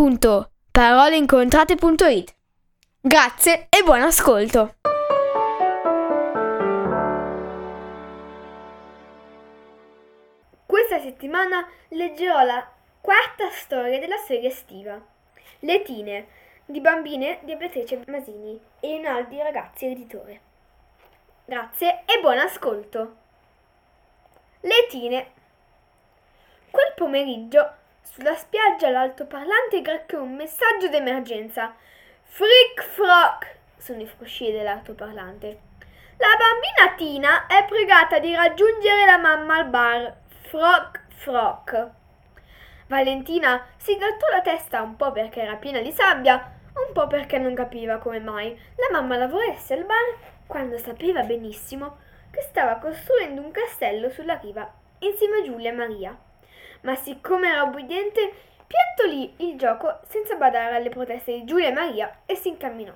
www.paroleincontrate.it. Grazie e buon ascolto! Questa settimana leggerò la quarta storia della serie estiva. Le tine di bambine di Beatrice Masini e Rinaldi Ragazzi Editore. Grazie e buon ascolto! Le tine. Quel pomeriggio sulla spiaggia l'altoparlante grecchia un messaggio d'emergenza. Frick frock! sono i frusci dell'altoparlante. La bambina Tina è pregata di raggiungere la mamma al bar. Frock frock. Valentina si grattò la testa un po' perché era piena di sabbia, un po' perché non capiva come mai la mamma lavorasse al bar quando sapeva benissimo che stava costruendo un castello sulla riva insieme a Giulia e Maria ma siccome era obbediente, piantò lì il gioco senza badare alle proteste di Giulia e Maria e si incamminò.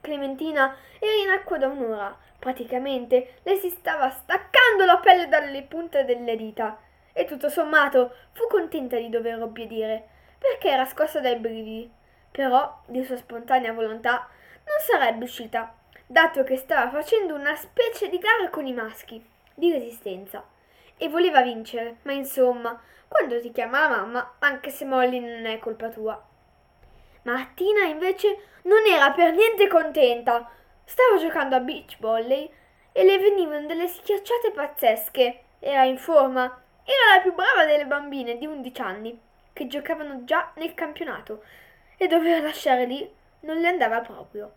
Clementina era in acqua da un'ora. Praticamente le si stava staccando la pelle dalle punte delle dita e tutto sommato fu contenta di dover obbedire perché era scossa dai brividi. Però di sua spontanea volontà non sarebbe uscita, dato che stava facendo una specie di gara con i maschi di resistenza e voleva vincere, ma insomma, quando ti chiama la mamma, anche se Molly non è colpa tua. Martina invece non era per niente contenta. Stava giocando a beach volley e le venivano delle schiacciate pazzesche. Era in forma. Era la più brava delle bambine di 11 anni che giocavano già nel campionato e dover lasciare lì non le andava proprio.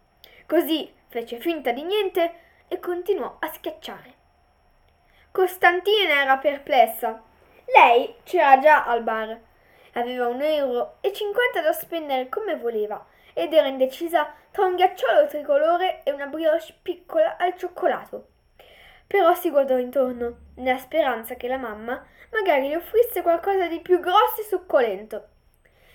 Così fece finta di niente e continuò a schiacciare. Costantina era perplessa. Lei c'era già al bar. Aveva un euro e cinquanta da spendere come voleva ed era indecisa tra un ghiacciolo tricolore e una brioche piccola al cioccolato. Però si guardò intorno, nella speranza che la mamma magari le offrisse qualcosa di più grosso e succolento.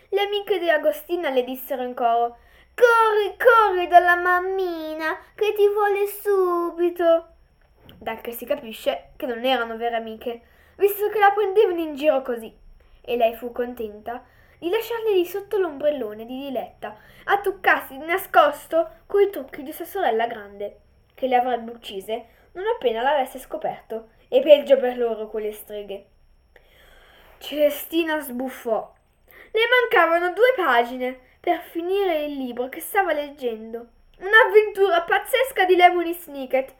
Le amiche di Agostina le dissero in coro Corri, corri dalla mammina, che ti vuole subito dal che si capisce che non erano vere amiche, visto che la prendevano in giro così. E lei fu contenta di lasciarle lì sotto l'ombrellone di Diletta a toccarsi di nascosto coi trucchi di sua sorella grande, che le avrebbe uccise non appena l'avesse scoperto, e peggio per loro quelle streghe. Celestina sbuffò. Le mancavano due pagine per finire il libro che stava leggendo. Un'avventura pazzesca di Lemony Snicket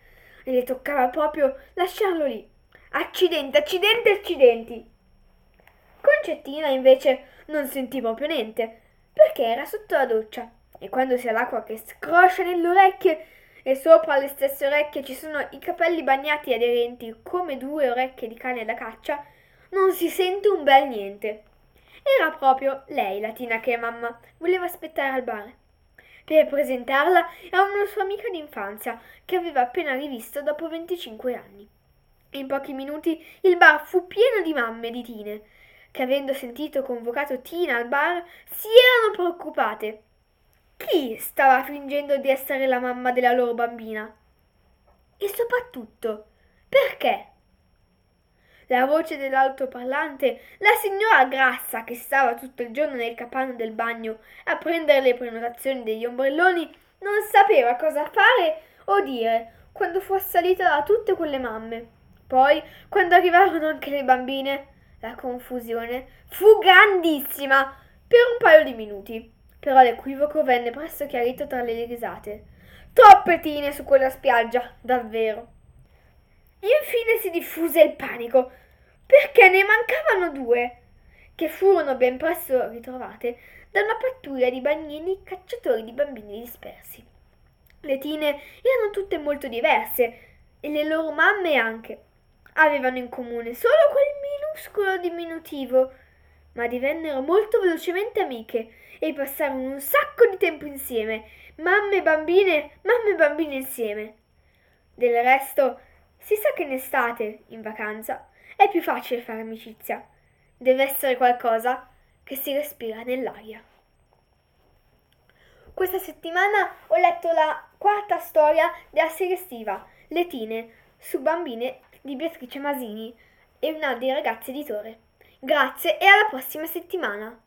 e le toccava proprio lasciarlo lì. Accidenti, accidenti, accidenti. Concettina invece non sentì proprio niente, perché era sotto la doccia e quando si ha l'acqua che scroscia nelle orecchie e sopra le stesse orecchie ci sono i capelli bagnati e aderenti come due orecchie di cane da caccia, non si sente un bel niente. Era proprio lei la Tina che mamma voleva aspettare al bar per presentarla a una sua amica d'infanzia che aveva appena rivisto dopo 25 anni. In pochi minuti il bar fu pieno di mamme di Tine, che avendo sentito convocato Tina al bar si erano preoccupate. Chi stava fingendo di essere la mamma della loro bambina? E soprattutto, perché? La voce dell'altoparlante, la signora Grassa, che stava tutto il giorno nel capanno del bagno a prendere le prenotazioni degli ombrelloni, non sapeva cosa fare o dire quando fu assalita da tutte quelle mamme. Poi, quando arrivarono anche le bambine, la confusione fu grandissima per un paio di minuti. Però l'equivoco venne presto chiarito tra le risate. Troppe tine su quella spiaggia, davvero. Infine si diffuse il panico, perché ne mancavano due, che furono ben presto ritrovate da una pattuglia di bagnini cacciatori di bambini dispersi. Le tine erano tutte molto diverse e le loro mamme anche. Avevano in comune solo quel minuscolo diminutivo, ma divennero molto velocemente amiche e passarono un sacco di tempo insieme, mamme e bambine, mamme e bambine insieme. Del resto, si sa che in estate, in vacanza, è più facile fare amicizia. Deve essere qualcosa che si respira nell'aria. Questa settimana ho letto la quarta storia della serie estiva, Le Tine, su bambine di Beatrice Masini e una dei ragazzi editore. Grazie e alla prossima settimana!